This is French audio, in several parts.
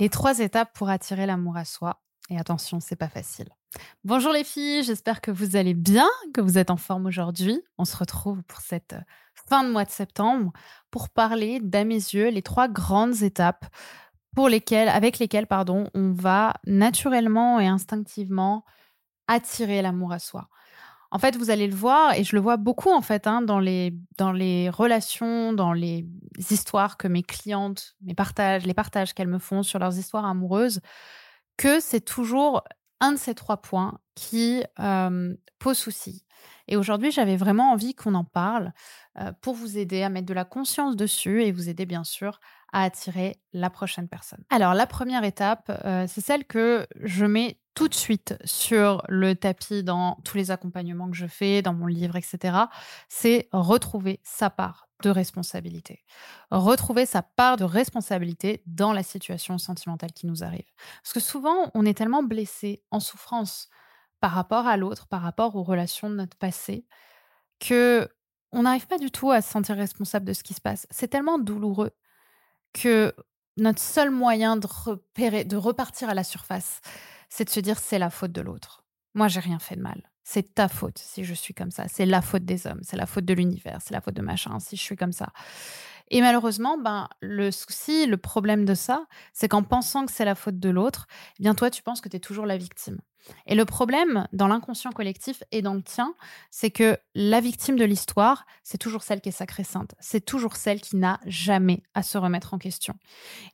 Les trois étapes pour attirer l'amour à soi. Et attention, c'est pas facile. Bonjour les filles, j'espère que vous allez bien, que vous êtes en forme aujourd'hui. On se retrouve pour cette euh, fin de mois de septembre pour parler, d'à mes yeux, les trois grandes étapes avec lesquelles, pardon, on va naturellement et instinctivement attirer l'amour à soi. En fait, vous allez le voir, et je le vois beaucoup en fait hein, dans, les, dans les relations, dans les histoires que mes clientes mes partages, les partages qu'elles me font sur leurs histoires amoureuses, que c'est toujours un de ces trois points qui euh, pose souci. Et aujourd'hui, j'avais vraiment envie qu'on en parle euh, pour vous aider à mettre de la conscience dessus et vous aider bien sûr à attirer la prochaine personne. Alors, la première étape, euh, c'est celle que je mets tout de suite sur le tapis dans tous les accompagnements que je fais, dans mon livre, etc., c'est retrouver sa part de responsabilité. Retrouver sa part de responsabilité dans la situation sentimentale qui nous arrive. Parce que souvent, on est tellement blessé, en souffrance par rapport à l'autre, par rapport aux relations de notre passé, que on n'arrive pas du tout à se sentir responsable de ce qui se passe. C'est tellement douloureux que notre seul moyen de, repérer, de repartir à la surface, c'est de se dire c'est la faute de l'autre. Moi, j'ai rien fait de mal. C'est ta faute si je suis comme ça. C'est la faute des hommes, c'est la faute de l'univers, c'est la faute de machin si je suis comme ça. Et malheureusement, ben, le souci, le problème de ça, c'est qu'en pensant que c'est la faute de l'autre, eh bien toi, tu penses que tu es toujours la victime. Et le problème dans l'inconscient collectif et dans le tien, c'est que la victime de l'histoire, c'est toujours celle qui est sacrée sainte. C'est toujours celle qui n'a jamais à se remettre en question.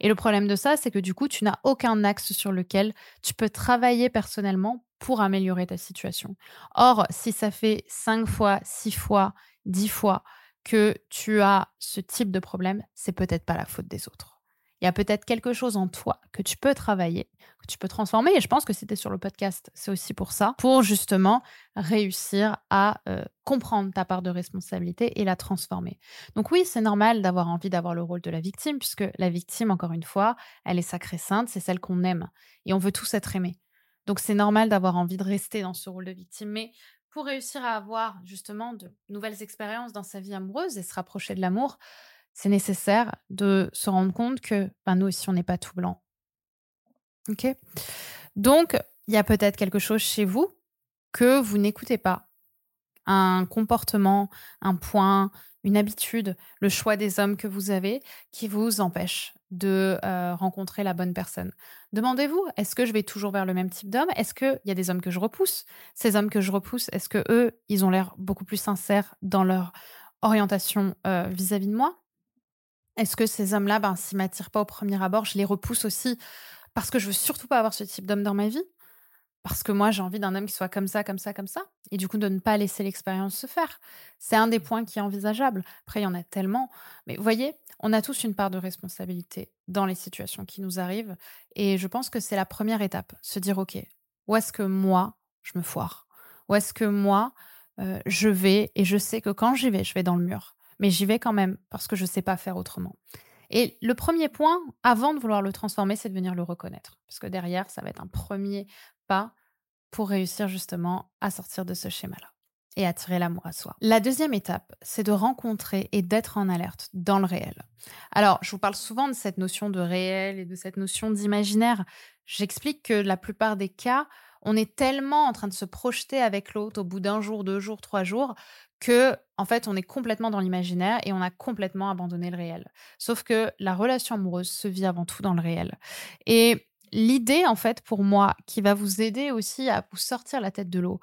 Et le problème de ça, c'est que du coup, tu n'as aucun axe sur lequel tu peux travailler personnellement pour améliorer ta situation. Or, si ça fait cinq fois, six fois, dix fois que tu as ce type de problème, c'est peut-être pas la faute des autres. Il y a peut-être quelque chose en toi que tu peux travailler, que tu peux transformer. Et je pense que c'était sur le podcast, c'est aussi pour ça, pour justement réussir à euh, comprendre ta part de responsabilité et la transformer. Donc oui, c'est normal d'avoir envie d'avoir le rôle de la victime, puisque la victime, encore une fois, elle est sacrée sainte, c'est celle qu'on aime. Et on veut tous être aimés. Donc c'est normal d'avoir envie de rester dans ce rôle de victime. Mais pour réussir à avoir justement de nouvelles expériences dans sa vie amoureuse et se rapprocher de l'amour, c'est nécessaire de se rendre compte que ben, nous aussi, on n'est pas tout blanc. OK? Donc, il y a peut-être quelque chose chez vous que vous n'écoutez pas. Un comportement, un point, une habitude, le choix des hommes que vous avez qui vous empêche de euh, rencontrer la bonne personne. Demandez-vous, est-ce que je vais toujours vers le même type d'homme Est-ce qu'il y a des hommes que je repousse? Ces hommes que je repousse, est-ce que eux, ils ont l'air beaucoup plus sincères dans leur orientation euh, vis-à-vis de moi? Est-ce que ces hommes-là, ben, s'ils m'attirent pas au premier abord, je les repousse aussi parce que je veux surtout pas avoir ce type d'homme dans ma vie? Parce que moi j'ai envie d'un homme qui soit comme ça, comme ça, comme ça, et du coup de ne pas laisser l'expérience se faire. C'est un des points qui est envisageable. Après, il y en a tellement. Mais vous voyez, on a tous une part de responsabilité dans les situations qui nous arrivent, et je pense que c'est la première étape, se dire, OK, où est-ce que moi, je me foire? Où est-ce que moi, euh, je vais, et je sais que quand j'y vais, je vais dans le mur, mais j'y vais quand même, parce que je ne sais pas faire autrement. Et le premier point, avant de vouloir le transformer, c'est de venir le reconnaître. Parce que derrière, ça va être un premier pas pour réussir justement à sortir de ce schéma-là et attirer l'amour à soi. La deuxième étape, c'est de rencontrer et d'être en alerte dans le réel. Alors, je vous parle souvent de cette notion de réel et de cette notion d'imaginaire. J'explique que la plupart des cas, on est tellement en train de se projeter avec l'autre au bout d'un jour, deux jours, trois jours, que en fait, on est complètement dans l'imaginaire et on a complètement abandonné le réel. Sauf que la relation amoureuse se vit avant tout dans le réel. Et l'idée, en fait, pour moi, qui va vous aider aussi à vous sortir la tête de l'eau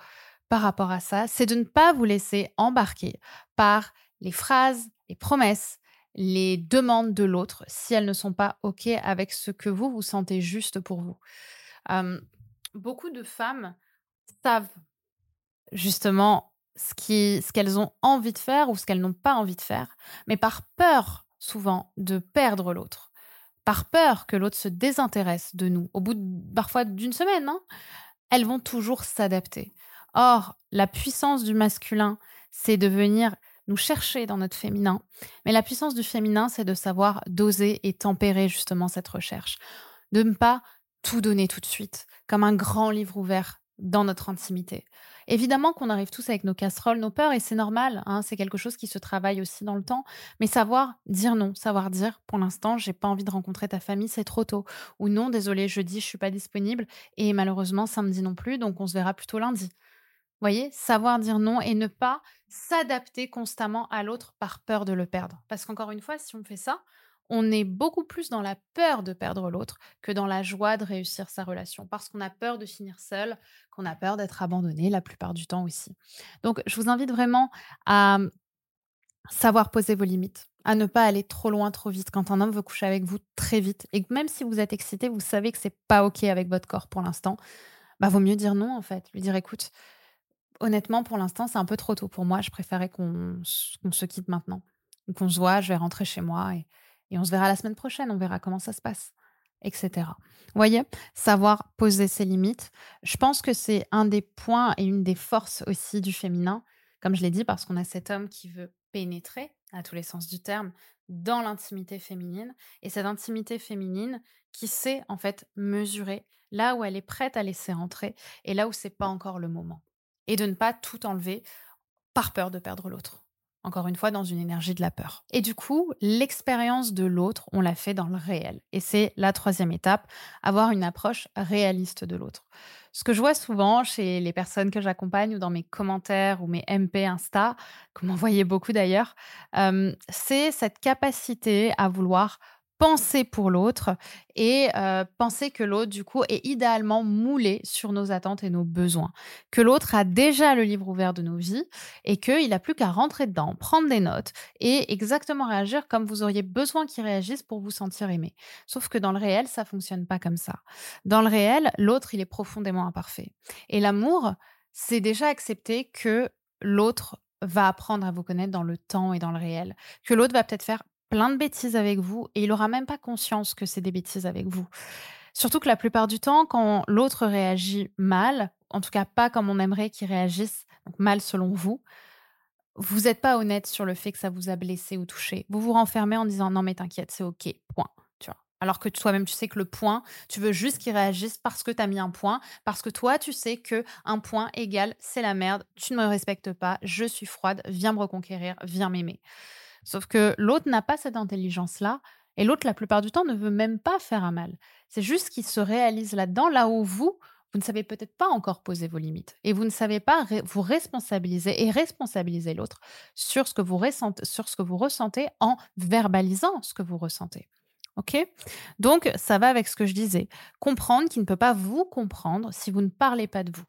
par rapport à ça, c'est de ne pas vous laisser embarquer par les phrases, les promesses, les demandes de l'autre si elles ne sont pas OK avec ce que vous, vous sentez juste pour vous. Beaucoup de femmes savent justement ce qu'elles ont envie de faire ou ce qu'elles n'ont pas envie de faire, mais par peur souvent de perdre l'autre, par peur que l'autre se désintéresse de nous, au bout parfois d'une semaine, hein, elles vont toujours s'adapter. Or, la puissance du masculin, c'est de venir nous chercher dans notre féminin. Mais la puissance du féminin, c'est de savoir doser et tempérer justement cette recherche. De ne pas tout donner tout de suite, comme un grand livre ouvert dans notre intimité. Évidemment qu'on arrive tous avec nos casseroles, nos peurs, et c'est normal, hein, c'est quelque chose qui se travaille aussi dans le temps, mais savoir dire non, savoir dire pour l'instant, j'ai pas envie de rencontrer ta famille, c'est trop tôt, ou non, désolé, jeudi, je suis pas disponible, et malheureusement, samedi non plus, donc on se verra plutôt lundi. Vous voyez, savoir dire non et ne pas s'adapter constamment à l'autre par peur de le perdre. Parce qu'encore une fois, si on fait ça, on est beaucoup plus dans la peur de perdre l'autre que dans la joie de réussir sa relation, parce qu'on a peur de finir seul, qu'on a peur d'être abandonné la plupart du temps aussi. Donc, je vous invite vraiment à savoir poser vos limites, à ne pas aller trop loin, trop vite. Quand un homme veut coucher avec vous très vite, et même si vous êtes excité, vous savez que c'est pas ok avec votre corps pour l'instant, bah vaut mieux dire non en fait. Lui dire écoute, honnêtement pour l'instant c'est un peu trop tôt pour moi. Je préférais qu'on se quitte maintenant, qu'on se voit. Je vais rentrer chez moi et on se verra la semaine prochaine, on verra comment ça se passe, etc. Vous voyez, savoir poser ses limites. Je pense que c'est un des points et une des forces aussi du féminin, comme je l'ai dit, parce qu'on a cet homme qui veut pénétrer, à tous les sens du terme, dans l'intimité féminine. Et cette intimité féminine qui sait en fait mesurer là où elle est prête à laisser entrer et là où c'est pas encore le moment. Et de ne pas tout enlever par peur de perdre l'autre encore une fois, dans une énergie de la peur. Et du coup, l'expérience de l'autre, on l'a fait dans le réel. Et c'est la troisième étape, avoir une approche réaliste de l'autre. Ce que je vois souvent chez les personnes que j'accompagne ou dans mes commentaires ou mes MP Insta, que m'envoyez beaucoup d'ailleurs, euh, c'est cette capacité à vouloir penser pour l'autre et penser que l'autre, du coup, est idéalement moulé sur nos attentes et nos besoins. Que l'autre a déjà le livre ouvert de nos vies et qu'il n'a plus qu'à rentrer dedans, prendre des notes et exactement réagir comme vous auriez besoin qu'il réagisse pour vous sentir aimé. Sauf que dans le réel, ça fonctionne pas comme ça. Dans le réel, l'autre, il est profondément imparfait. Et l'amour, c'est déjà accepter que l'autre va apprendre à vous connaître dans le temps et dans le réel. Que l'autre va peut-être faire plein de bêtises avec vous et il aura même pas conscience que c'est des bêtises avec vous. Surtout que la plupart du temps, quand l'autre réagit mal, en tout cas pas comme on aimerait qu'il réagisse, mal selon vous, vous n'êtes pas honnête sur le fait que ça vous a blessé ou touché. Vous vous renfermez en disant non mais t'inquiète, c'est ok, point. Tu vois. Alors que toi-même tu sais que le point, tu veux juste qu'il réagisse parce que tu as mis un point, parce que toi tu sais que un point égal c'est la merde, tu ne me respectes pas, je suis froide, viens me reconquérir, viens m'aimer. Sauf que l'autre n'a pas cette intelligence-là. Et l'autre, la plupart du temps, ne veut même pas faire un mal. C'est juste qu'il se réalise là-dedans, là où vous, vous ne savez peut-être pas encore poser vos limites. Et vous ne savez pas vous responsabiliser et responsabiliser l'autre sur, ce que vous ressentez, sur ce que vous ressentez en verbalisant ce que vous ressentez. OK? Donc, ça va avec ce que je disais. Comprendre qu'il ne peut pas vous comprendre si vous ne parlez pas de vous,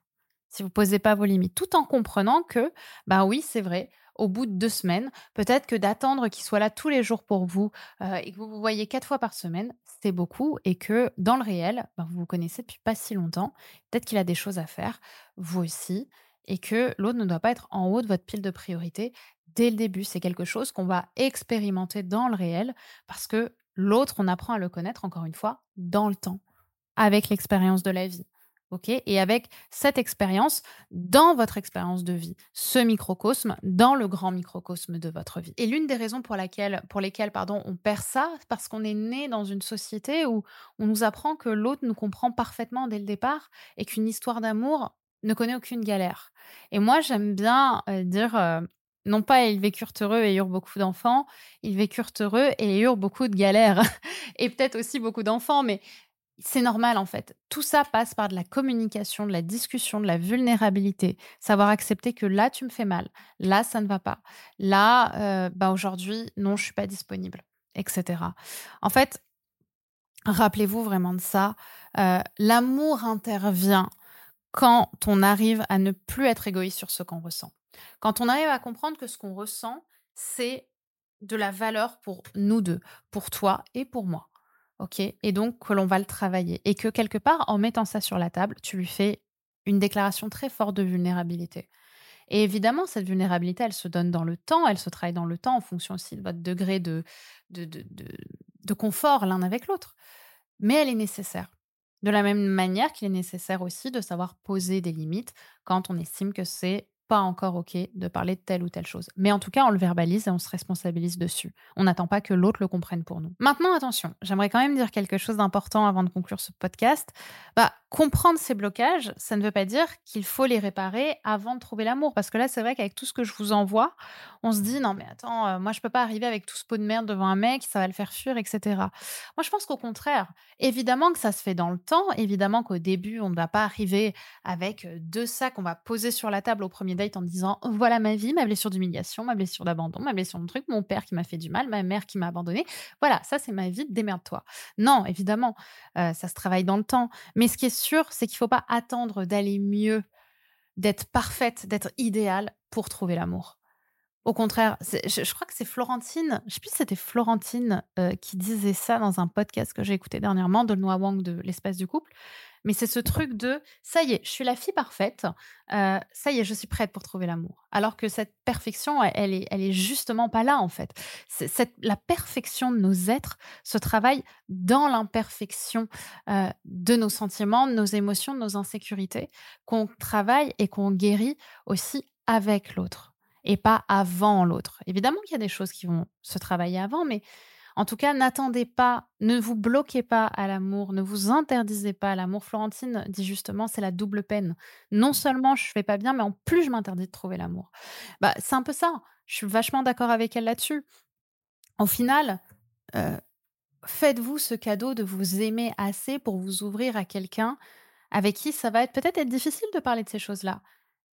si vous ne posez pas vos limites, tout en comprenant que, bah oui, c'est vrai, au bout de deux semaines. Peut-être que d'attendre qu'il soit là tous les jours pour vous euh, et que vous vous voyez quatre fois par semaine, c'est beaucoup et que dans le réel, ben, vous vous connaissez depuis pas si longtemps. Peut-être qu'il a des choses à faire, vous aussi, et que l'autre ne doit pas être en haut de votre pile de priorité dès le début. C'est quelque chose qu'on va expérimenter dans le réel parce que l'autre, on apprend à le connaître, encore une fois, dans le temps, avec l'expérience de la vie et avec cette expérience dans votre expérience de vie, ce microcosme dans le grand microcosme de votre vie. Et l'une des raisons pour, laquelle, pour lesquelles pardon, on perd ça, parce qu'on est né dans une société où on nous apprend que l'autre nous comprend parfaitement dès le départ et qu'une histoire d'amour ne connaît aucune galère. Et moi, j'aime bien euh, dire... Euh, non pas ils vécurent heureux et eurent beaucoup d'enfants, ils vécurent heureux et eurent beaucoup de galères. et peut-être aussi beaucoup d'enfants, mais c'est normal en fait. Tout ça passe par de la communication, de la discussion, de la vulnérabilité. Savoir accepter que là, tu me fais mal. Là, ça ne va pas. Là, euh, bah aujourd'hui, non, je suis pas disponible, etc. En fait, rappelez-vous vraiment de ça. Euh, l'amour intervient quand on arrive à ne plus être égoïste sur ce qu'on ressent. Quand on arrive à comprendre que ce qu'on ressent, c'est de la valeur pour nous deux, pour toi et pour moi. OK Et donc que l'on va le travailler. Et que quelque part, en mettant ça sur la table, tu lui fais une déclaration très forte de vulnérabilité. Et évidemment, cette vulnérabilité, elle se donne dans le temps, elle se travaille dans le temps en fonction aussi de votre degré de, de, de, de confort l'un avec l'autre. Mais elle est nécessaire. De la même manière qu'il est nécessaire aussi de savoir poser des limites quand on estime que c'est pas encore OK de parler de telle ou telle chose. Mais en tout cas, on le verbalise et on se responsabilise dessus. On n'attend pas que l'autre le comprenne pour nous. Maintenant, attention, j'aimerais quand même dire quelque chose d'important avant de conclure ce podcast. Bah, comprendre ces blocages, ça ne veut pas dire qu'il faut les réparer avant de trouver l'amour. Parce que là, c'est vrai qu'avec tout ce que je vous envoie, on se dit non, mais attends, euh, moi, je peux pas arriver avec tout ce pot de merde devant un mec, ça va le faire fuir, etc. Moi, je pense qu'au contraire, évidemment que ça se fait dans le temps, évidemment qu'au début, on ne va pas arriver avec euh, deux sacs, on va poser sur la table au premier date en disant voilà ma vie, ma blessure d'humiliation, ma blessure d'abandon, ma blessure de truc, mon père qui m'a fait du mal, ma mère qui m'a abandonné. Voilà, ça, c'est ma vie, démerde-toi. Non, évidemment, euh, ça se travaille dans le temps. Mais ce qui est c'est qu'il ne faut pas attendre d'aller mieux, d'être parfaite, d'être idéale pour trouver l'amour. Au contraire, je, crois que c'est Florentine, je sais plus si c'était Florentine euh, qui disait ça dans un podcast que j'ai écouté dernièrement de Noah Wang de l'espace du couple mais c'est ce truc de ça y est, je suis la fille parfaite, euh, ça y est, je suis prête pour trouver l'amour. Alors que cette perfection, elle, est, elle est justement pas là en fait. La perfection de nos êtres se travaille dans l'imperfection euh, de nos sentiments, de nos émotions, de nos insécurités, qu'on travaille et qu'on guérit aussi avec l'autre et pas avant l'autre. Évidemment qu'il y a des choses qui vont se travailler avant, mais en tout cas, n'attendez pas, ne vous bloquez pas à l'amour, ne vous interdisez pas à l'amour. Florentine dit justement, c'est la double peine. Non seulement je fais pas bien, mais en plus je m'interdis de trouver l'amour. Bah, c'est un peu ça. Je suis vachement d'accord avec elle là-dessus. Au final, euh, faites-vous ce cadeau de vous aimer assez pour vous ouvrir à quelqu'un avec qui ça va être peut-être être difficile de parler de ces choses-là,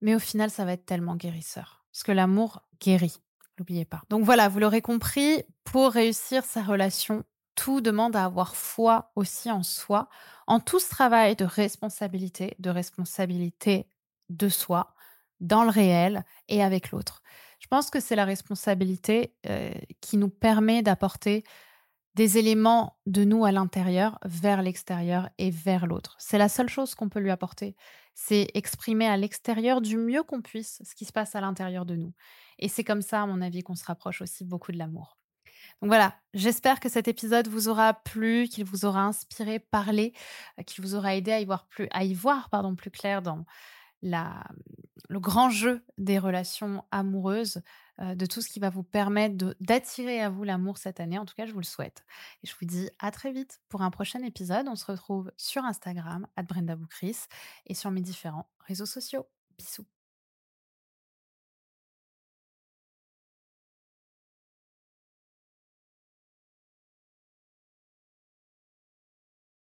mais au final, ça va être tellement guérisseur. Parce que l'amour guérit. Pas. Donc voilà, vous l'aurez compris, pour réussir sa relation, tout demande à avoir foi aussi en soi, en tout ce travail de responsabilité, de responsabilité de soi, dans le réel et avec l'autre. Je pense que c'est la responsabilité euh, qui nous permet d'apporter des éléments de nous à l'intérieur vers l'extérieur et vers l'autre. C'est la seule chose qu'on peut lui apporter. C'est exprimer à l'extérieur du mieux qu'on puisse ce qui se passe à l'intérieur de nous. Et c'est comme ça, à mon avis, qu'on se rapproche aussi beaucoup de l'amour. Donc voilà, j'espère que cet épisode vous aura plu, qu'il vous aura inspiré, parlé, euh, qu'il vous aura aidé à y voir plus, à y voir pardon, plus clair dans la, le grand jeu des relations amoureuses, euh, de tout ce qui va vous permettre d'attirer à vous l'amour cette année. En tout cas, je vous le souhaite. Et je vous dis à très vite pour un prochain épisode. On se retrouve sur Instagram, at Brenda et sur mes différents réseaux sociaux. Bisous.